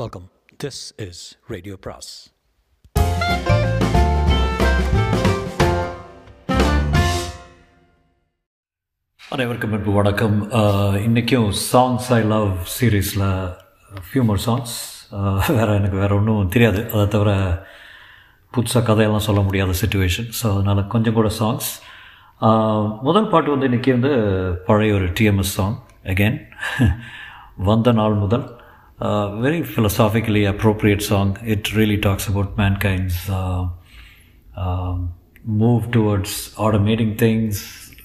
Welcome this is radio பிராஸ் அனைவருக்கும் அன்பு வணக்கம். இன்றைக்கும் சாங்ஸ் ஐ லவ் சீரீஸில் ஃபியூமர் சாங்ஸ் வேறு எனக்கு வேறு ஒன்றும் தெரியாது. அதை தவிர புதுசாக கதையெல்லாம் சொல்ல முடியாத சுச்சுவேஷன் ஸோ அதனால் கொஞ்சம் கூட சாங்ஸ் முதல் பாட்டு வந்து இன்றைக்கி வந்து பழைய ஒரு டிஎம்எஸ் சாங் அகெயின் வந்த நாள் முதல் very philosophically appropriate song it really talks about mankind's uh, um, move towards automating things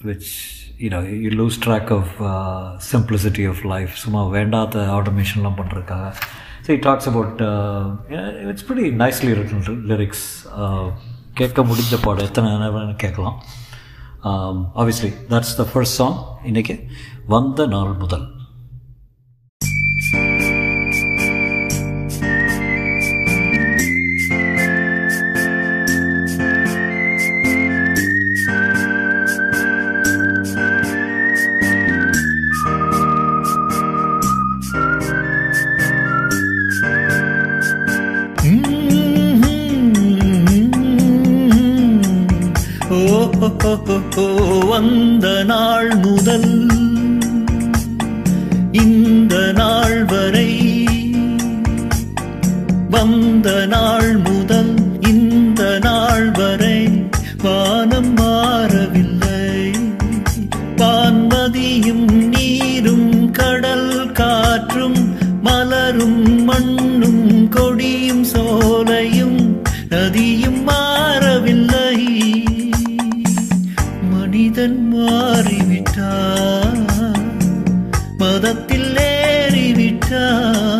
which you know you lose track of uh, simplicity of life சும்மா வேண்டாத ஆட்டோமேஷன்லாம் பண்ணுறதுக்காக so it talks about it's pretty nicely written lyrics uh, கேட்க முடிஞ்ச பாடம் எத்தனை நேரம் கேட்கலாம் obviously that's the first song இன்றைக்கி வந்த நாள் முதல் ஹோ, ஹோ, வந்த நாள் முதல் இந்த நாள் வரை வந்த நாள் மனிதன் மாறிவிட்டான். மதத்தில் ஏறிவிட்டான்.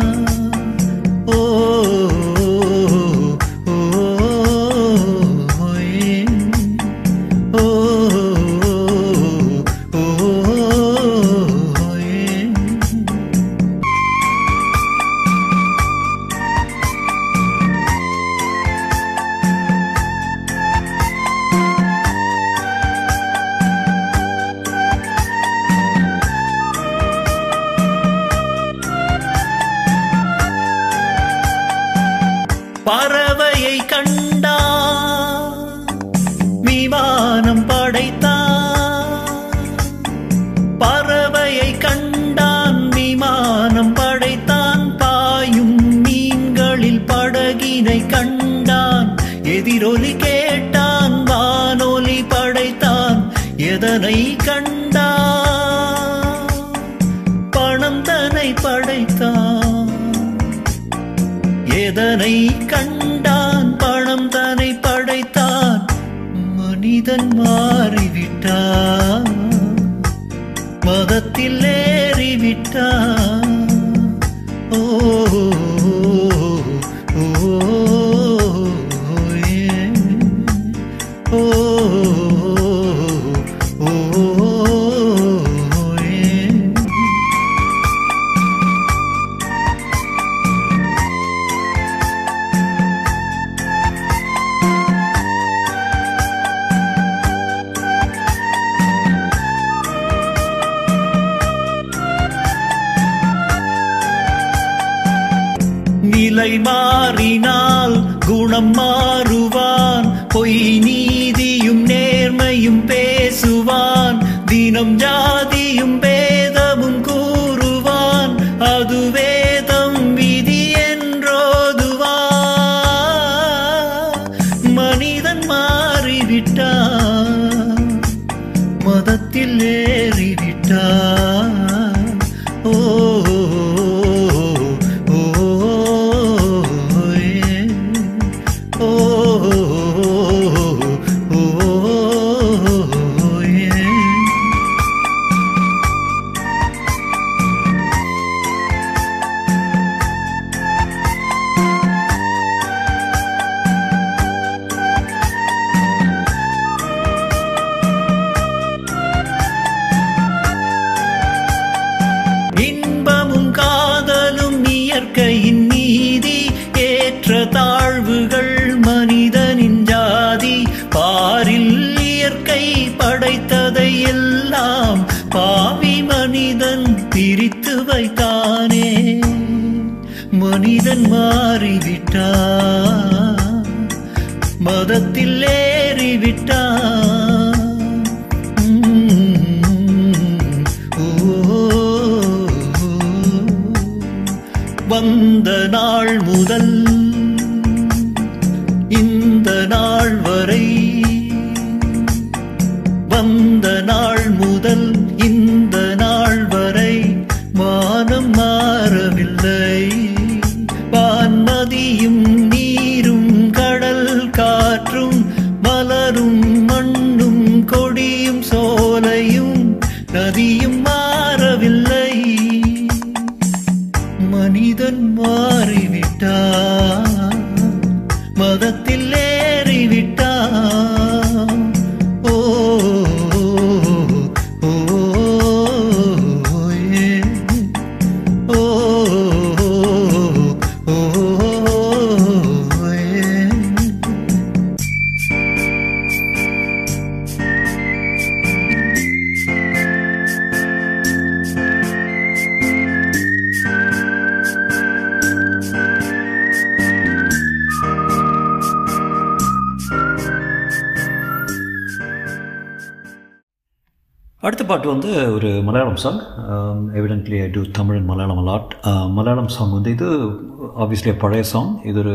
எதனை கண்டா பணம் தனை படைத்தான் எதனை கண்டான் பணம் தனை படைத்தான். மனிதன் மாறிவிட்டான் மதத்தில் ஏறிவிட்டான். குணம் மாறுவான். பொய் நீதியும் நேர்மையும் பேசுவான். தினம் ஜாதியும் மனிதன் மாறிவிட்டான். மதத்தில் ஏறிவிட்டான். வந்த நாள் முதல் மாறவில்லை. மனிதன் மாறிவிட்டான். பாட்டு வந்து ஒரு Malayalam song evidently I do Tamil and Malayalam a lot Malayalam song வந்து இது ஆப்வியஸ்லி பழைய சாங் இது ஒரு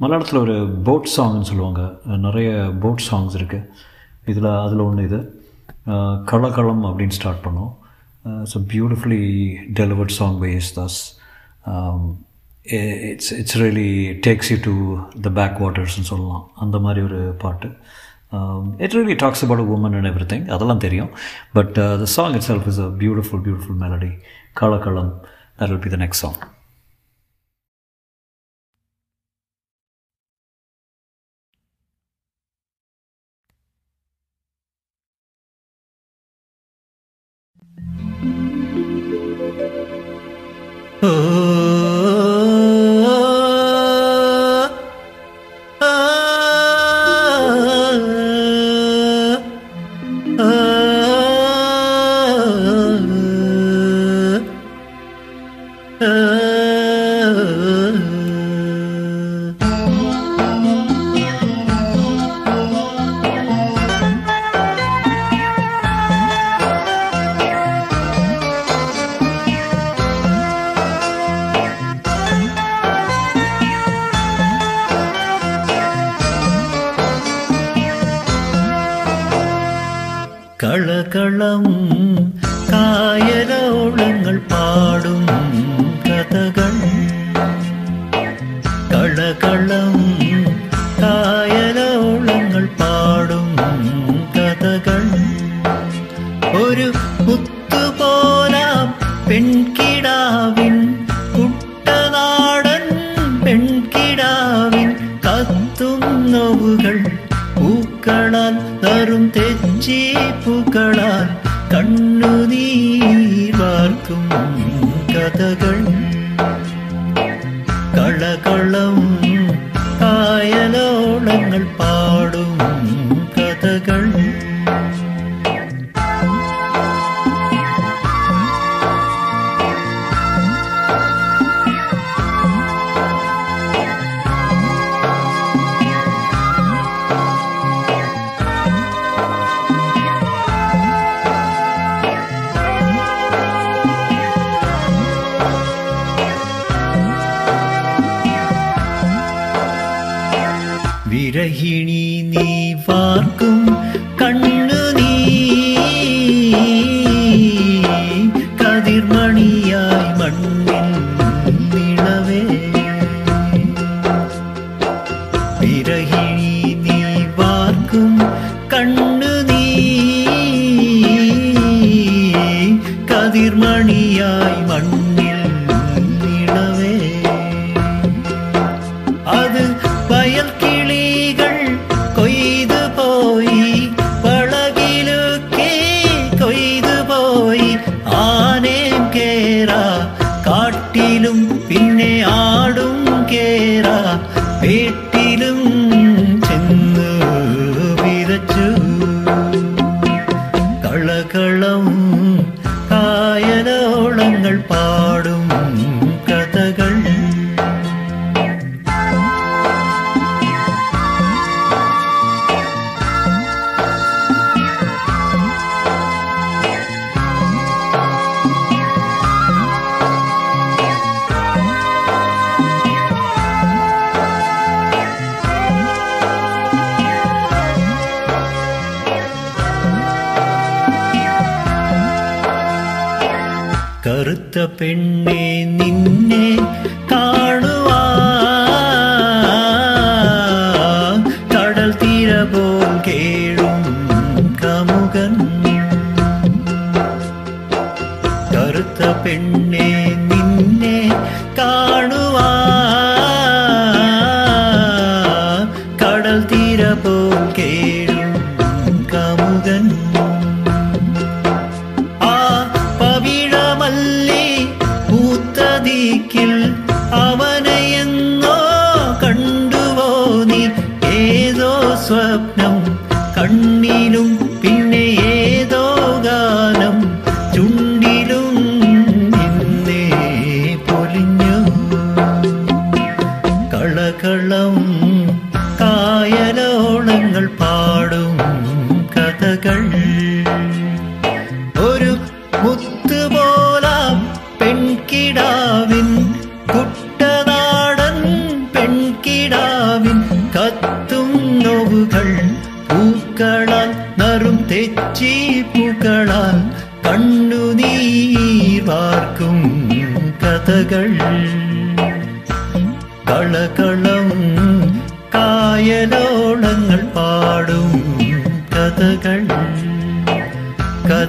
மலையாளத்தில் ஒரு போட் சாங்னு சொல்லுவாங்க. நிறைய போட் சாங்ஸ் இருக்குது இதில் அதில் ஒன்று இது. அஹ், களகளம் அப்படின்னு ஸ்டார்ட் பண்ணோம். It's a beautifully delivered song by Yesudas it's it's really takes you to the back வாட்டர்ஸ்னு சொல்லலாம். அந்த மாதிரி ஒரு பாட்டு. it really talks about woman and everything அதெல்லாம் தெரியும் but the song itself is a beautiful beautiful melody களகளம் that will be the next song களகளம் Thank you. കറുത്ത പെണ്ണേ നിന്നെ കാ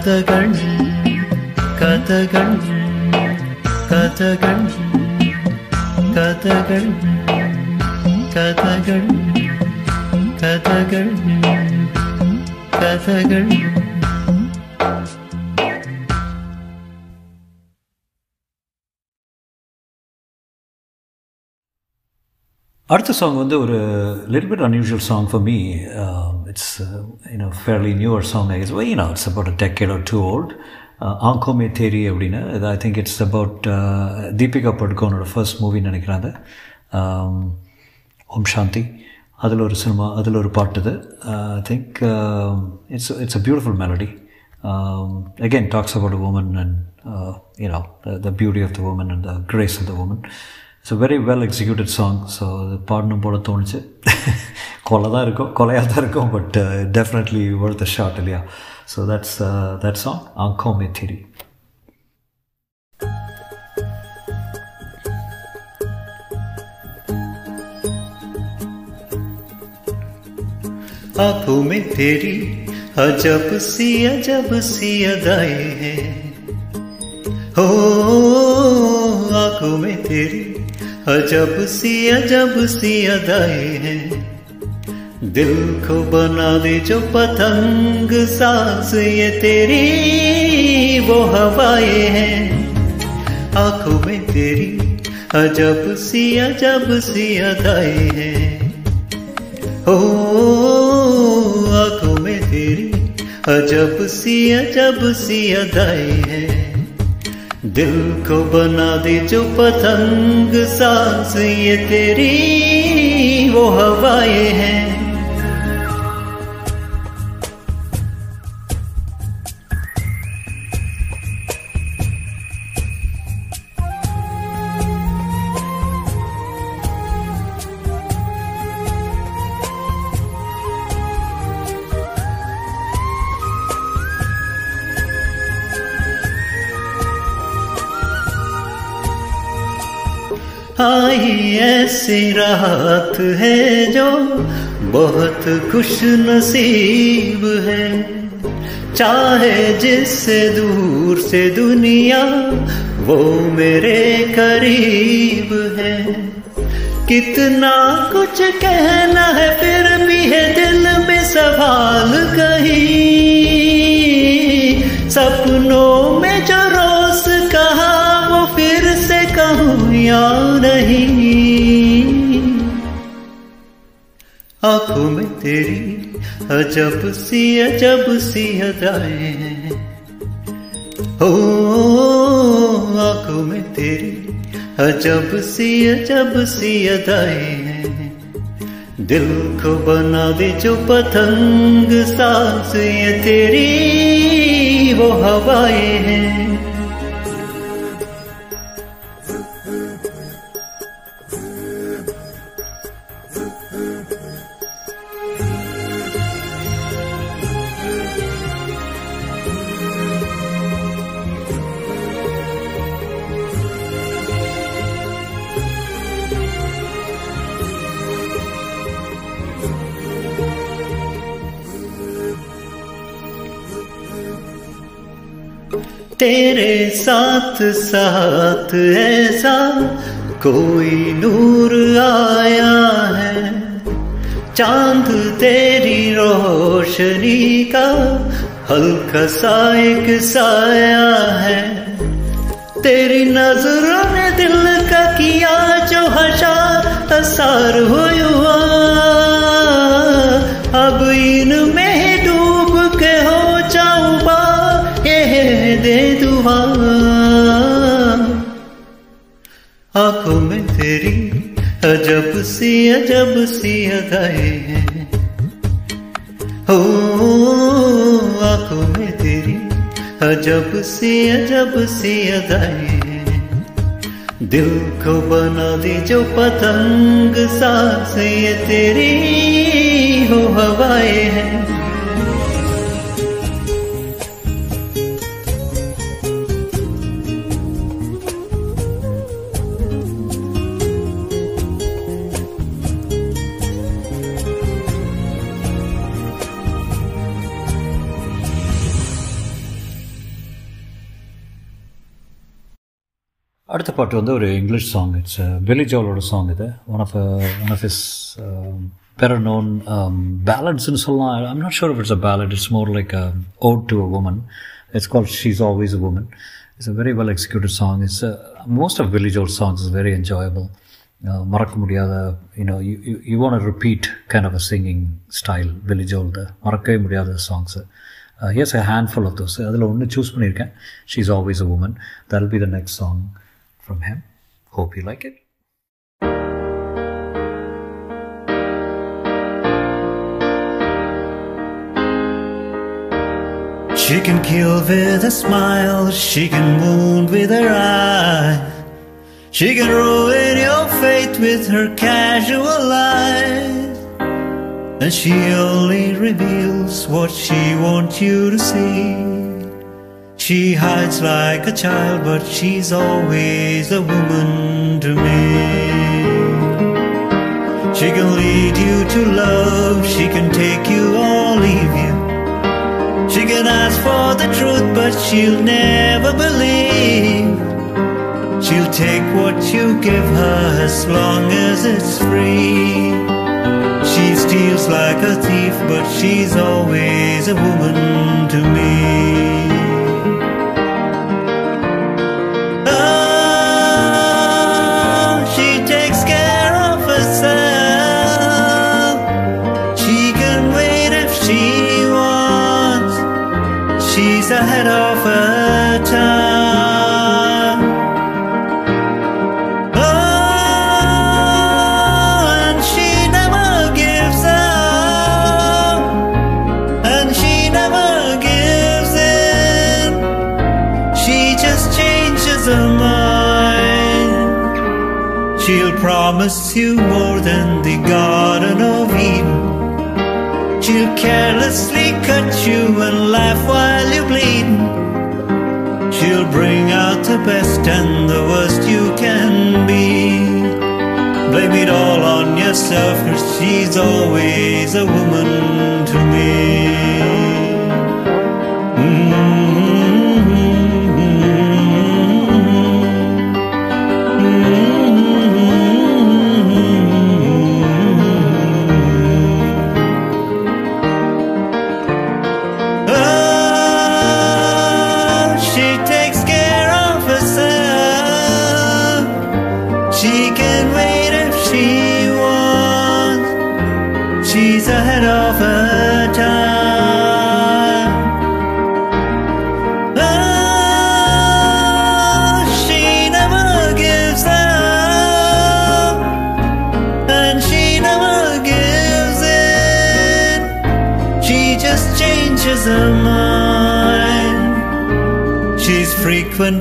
കഥകൾ കഥകൾ കഥകൾ കഥകൾ കഥകൾ കഥകൾ കഥകൾ அடுத்த சாங் வந்து ஒரு little bit unusual song for me it's you know fairly newer song I why know it's about decade or two old Aankhon Mein Teri அப்படின்னு இது I think it's about Deepika படுகோனோட first மூவின்னு நினைக்கிறேன் அது ஓம் சாந்தி அதில் ஒரு cinema அதில் ஒரு பாட்டு இது. I think it's it's a beautiful melody again talks about woman and you know the beauty of the woman and the grace of the woman grace of the woman it's a very well executed song so அது பாடணும் போல தோணுச்சு கொலை தான் இருக்கும் கொலையாக தான் இருக்கும் but definitely worth a shot இல்லையா so that's that song Aankhon Mein Teri Aankhon में तेरी अजब सी अजब सी अदाएं हैं हो, आँखों में तेरी अजब सी अजब सी अदाएँ हैं। दिल को बना दे जो पतंग, सांस ये तेरी, वो हवाएँ हैं। आँखों में तेरी अजब सी अजब सी अदाएँ हैं। ओ आँखों में तेरी अजब सी अजब सी अदाएँ हैं। दिल को बना दे जो पतंग सांस ये तेरी वो हवाएँ हैं। आई ऐसी रात है जो बहुत खुश नसीब है। चाहे जिससे दूर से दुनिया, वो मेरे करीब है। कितना कुछ कहना है, फिर भी है दिल में सवाल कहीं। कहूँ या नहीं। आँखों में तेरी अजब सी अजब सी अदाएँ हैं आँखों में तेरी अजब सी अजब सी अदाएँ दिल को बना दे जो पतंग, सांस ये तेरी, वो हवाएँ हैं। तेरे साथ साथ ऐसा कोई नूर आया है। चाँद तेरी रोशनी का हल्का सा एक साया है। तेरी नज़रों ने दिल का किया जो हशा असर हुआ। अजब सी अजब सी अदाए हैं। हो, आँखों में तेरी अजब सी अजब सी अदाए हैं। दिल को बना दी जो पतंग सा ये तेरी हो, हवाएँ हैं। பாட்டு வந்து ஒரு இங்கிலீஷ் சாங் இட்ஸ் பிலி ஜோலோட சாங் இது one of one of is fairer known பேலன்ஸ்னு சொல்லலாம் I'm not sure it's a ballad it's more like ode to a woman it's called she's always a woman it's a very well executed song it's most of Billy Joel songs is very enjoyable மறக்க முடியாத you know you want repeat kind of a singing style Billy ஜோல்து மறக்கவே முடியாத songs here's a handful of those அதில் ஒன்று choose பண்ணியிருக்கேன் she is always a woman that will be the next song from him. Hope you like it. She can kill with a smile, she can wound with her eye. She can ruin your faith with her casual lies. And she only reveals what she wants you to see. She hides like a child, but she's always a woman to me. She can lead you to love, she can take you or leave you. She can ask for the truth, but she'll never believe. She'll take what you give her as long as it's free. She steals like a thief, but she's always a woman to me. Ahead of her time. Oh, and she never gives up, and she never gives in. She just changes her mind. She'll promise you more than the Garden of Eden. She'll carelessly cut you and laugh while you're bleeding. She'll bring out the best and the worst you can be. Blame it all on yourself, cause she's always a woman to me.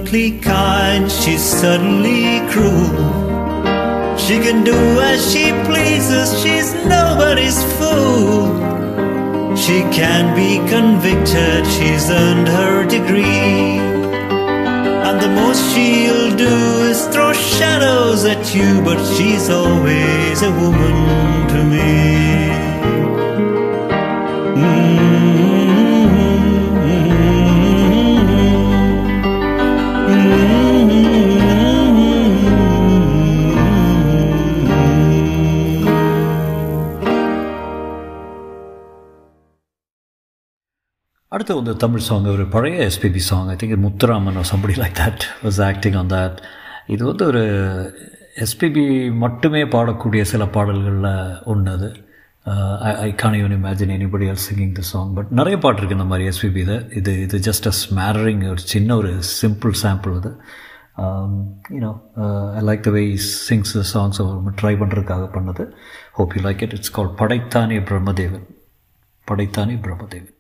Kind, she's suddenly cruel. She can do as she pleases, she's nobody's fool. She can be convicted, she's earned her degree. And the most she'll do is throw shadows at you, but she's always a woman to me. அடுத்து வந்து Tamil song ஒரு பழைய SPB song I think Muthuraman somebody like that was acting on that இது வந்து ஒரு SPB மட்டுமே பாடக்கூடிய சில பாடல்களில் ஒன்று அது I I can't even imagine anybody all singing the song but நிறைய பாட்டு இருக்குது இந்த மாதிரி எஸ்பிபி இது இது இது ஜஸ்ட் அ ஸ்மேரரிங் ஒரு சின்ன ஒரு சிம்பிள் சாம்பிள் இது you know I like the way sings the songs try பண்ணுறதுக்காக பண்ணது. Hope you like it it's call படைத்தானே Brahmadevan. படைத்தானே பிரம்மதேவன்.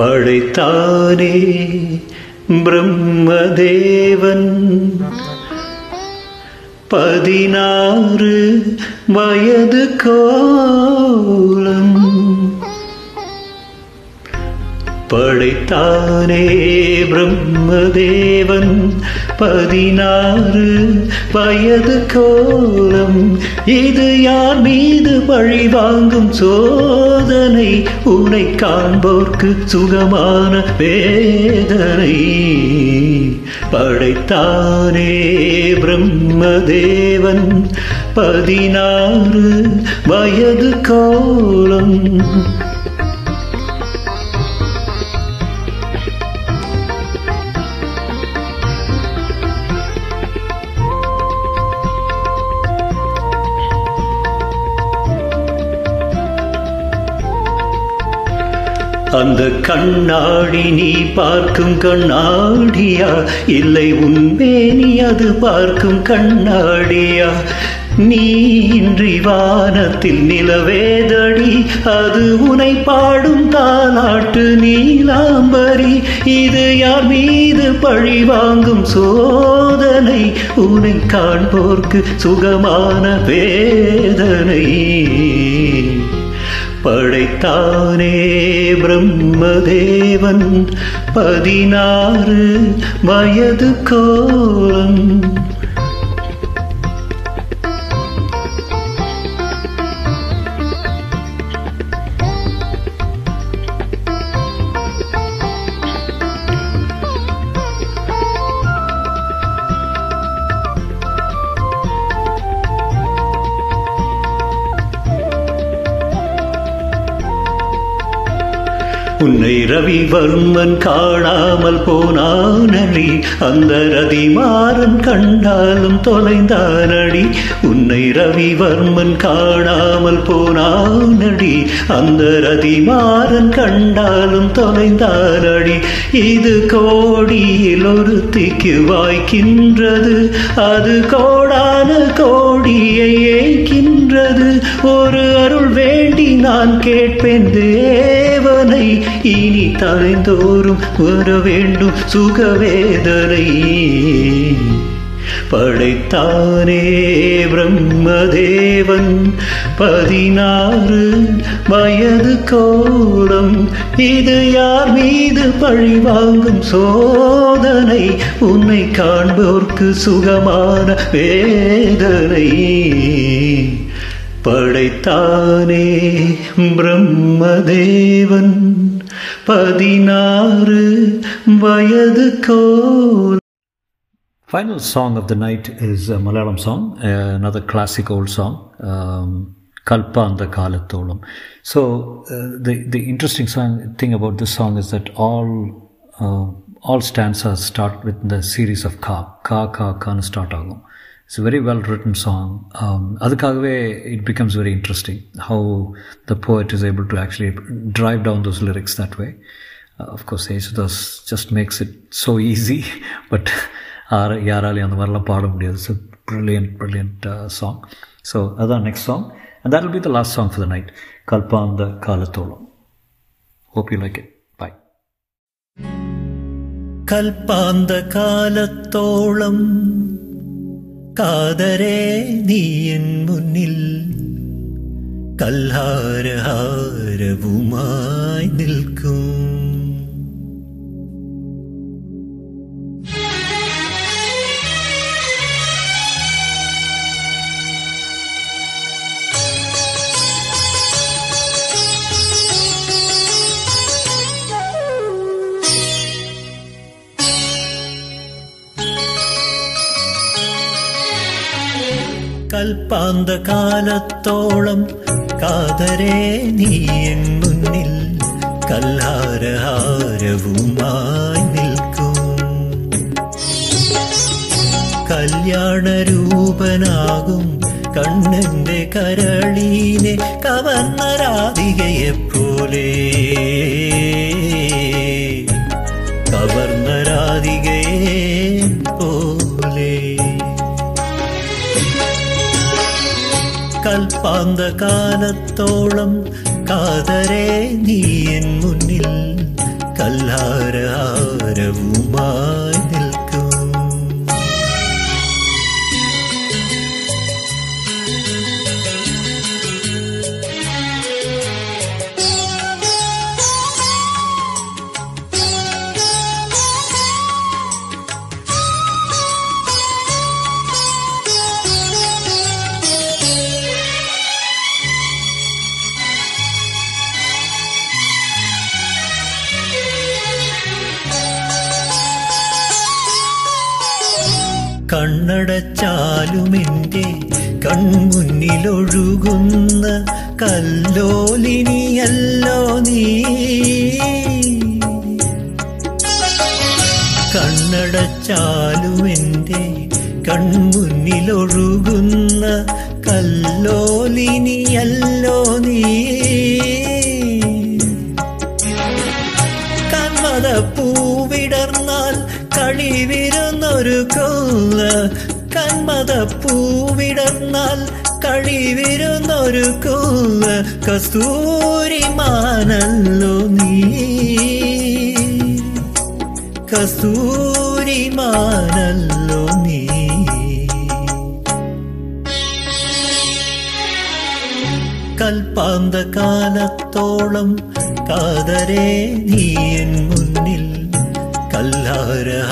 படைத்தானே பிரம்மதேவன். பதினாறு வயது கோலம். படைத்தானே பிரம்மதேவன். பதினாறு வயது கோலம் இது யார் மீது பழி வாங்கும் சோதனை? உனை காண்போர்க்கு சுகமான வேதனை. படைத்தானே பிரம்மதேவன். பதினாறு வயது கோலம் அந்த கண்ணாடி நீ பார்க்கும் கண்ணாடியா? இல்லை உன்மேனி அது பார்க்கும் கண்ணாடியா? நீ இன்றி வானத்தில் நிலவேதடி அது உனை பாடும் தாலாட்டு நீலாம்பரி. இது யார் மீது பழி வாங்கும் சோதனை? உனை காண்போர்க்கு சுகமான வேதனை. படைத்தானே பிரம்மதேவன். பதினாறு வயது கோலம் உன்னை ரவிவர்மன் காணாமல் போனானடி அந்த ரதிமாறன் கண்டாலும் தொலைந்தானடி உன்னை ரவிவர்மன் காணாமல் போனானடி அந்த ரதிமாறன் கண்டாலும் தொலைந்தானடி இது கோடியில் ஒருத்திக்கு வாய்க்கின்றது. அது கோடான கோடியை ஏய்க்கின்றது. ஒரு அருள் வேண்டி நான் கேட்பேன் தேவனை இனி தழைந்தோறும் வர வேண்டும் சுகவேதனை. படைத்தானே பிரம்மதேவன் பதினாறு வயது கோலம் இது யார் மீது பழி வாங்கும் சோதனை? உன்னை காண்போர்க்கு சுகமான வேதனை. படைத்தானே பிரம்மதேவன் பதினாறு வயது கோல் Final song of the night is a Malayalam song, uh, another classic old song, um, Kalpa and the Kalatolam. So uh, the the interesting song, thing about this song is that all uh, all stanzas start with the series of ka, ka, ka, ka start ஆகும் It's a very well written song. Um, it becomes very interesting how the poet is able to actually drive down those lyrics that way. Uh, of course, Yesudas just makes it so easy, but யாராலையும் அந்த மாதிரிலாம் பாட It's a brilliant, brilliant uh, song. So, other next song. And that will be the last song for the night. Kalpanda Kalatolam. Hope you like it. Bye. கல்பாந்த காலத்தோளம் കാതരേ നീയൻ മുന്നിൽ കൽഹാരഹാരവുമായി നിൽക്കും. കൽപ്പാന്ത കാലത്തോളം കാതരേ നീ N മുന്നിൽ കല്ലാരഹാരവുമായി നിൽക്കും. കല്യാണരൂപനാകും കണ്ണന്റെ കരളീനെ കവർന്ന രാധികയെപ്പോലെ കവർന്ന കൽപ്പാന്ത കാതരെ നീ എൻ മുന്നിൽ കല്ലാരഹാരവുമായി പൂവിടർന്നാൽ കളിവിരുന്നൊരു കൊല്ല കന്മത പൂവിടർന്നാൽ കളിവിരുന്നൊരു കൊല്ല കസ്തൂരിമാനല്ലോ നീ. കസ്തൂരിമാനല്ലോ നീ. കൽപ്പാന്ത കാലത്തോളം കാതരേ നീ Hare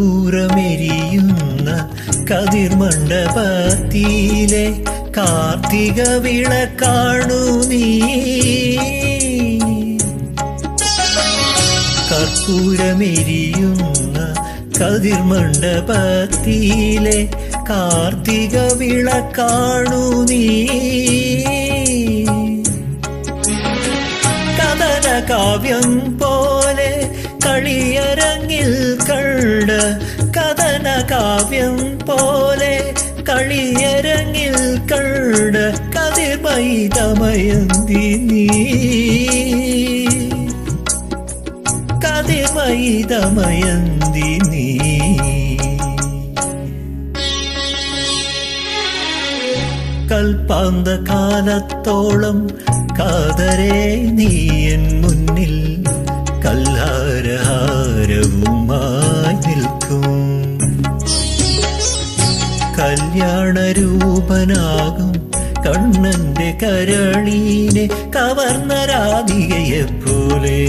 കർപ്പൂരമെരിയുന്ന കതിർമണ്ഡപത്തിയിലെ കാർത്തിക വിളക്കാണു നീ. കർപ്പൂരമെരിയുന്ന കതിർമണ്ഡപത്തിയിലെ കാർത്തിക വിളക്കാണു നീ. കഥന കാവ്യം പോലെ കളിയരങ്ങിൽ കണ്ട് കഥന കാവ്യം പോലെ കളിയരങ്ങിൽ കണ്ട് കതിർമൈതമയന്തി നീ. കതിർമൈതമയന്തി നീ. കൽപ്പാന്ത കാലത്തോളം കാതരേ നീ എൻ മുന്നിൽ കല്ലാരഹാരവുമായി നിൽക്കും. കല്യാണരൂപനാകും കണ്ണന്റെ കരളീനെ കവർന്ന രാധികയെപ്പോലെ.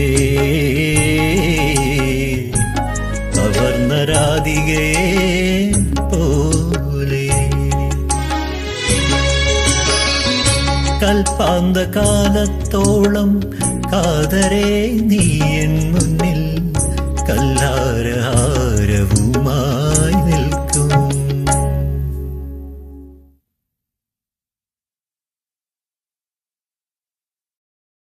കവർന്ന രാധികയെ കൽപ്പാന്ത കാലത്തോളം കാതരേ നീ എൻ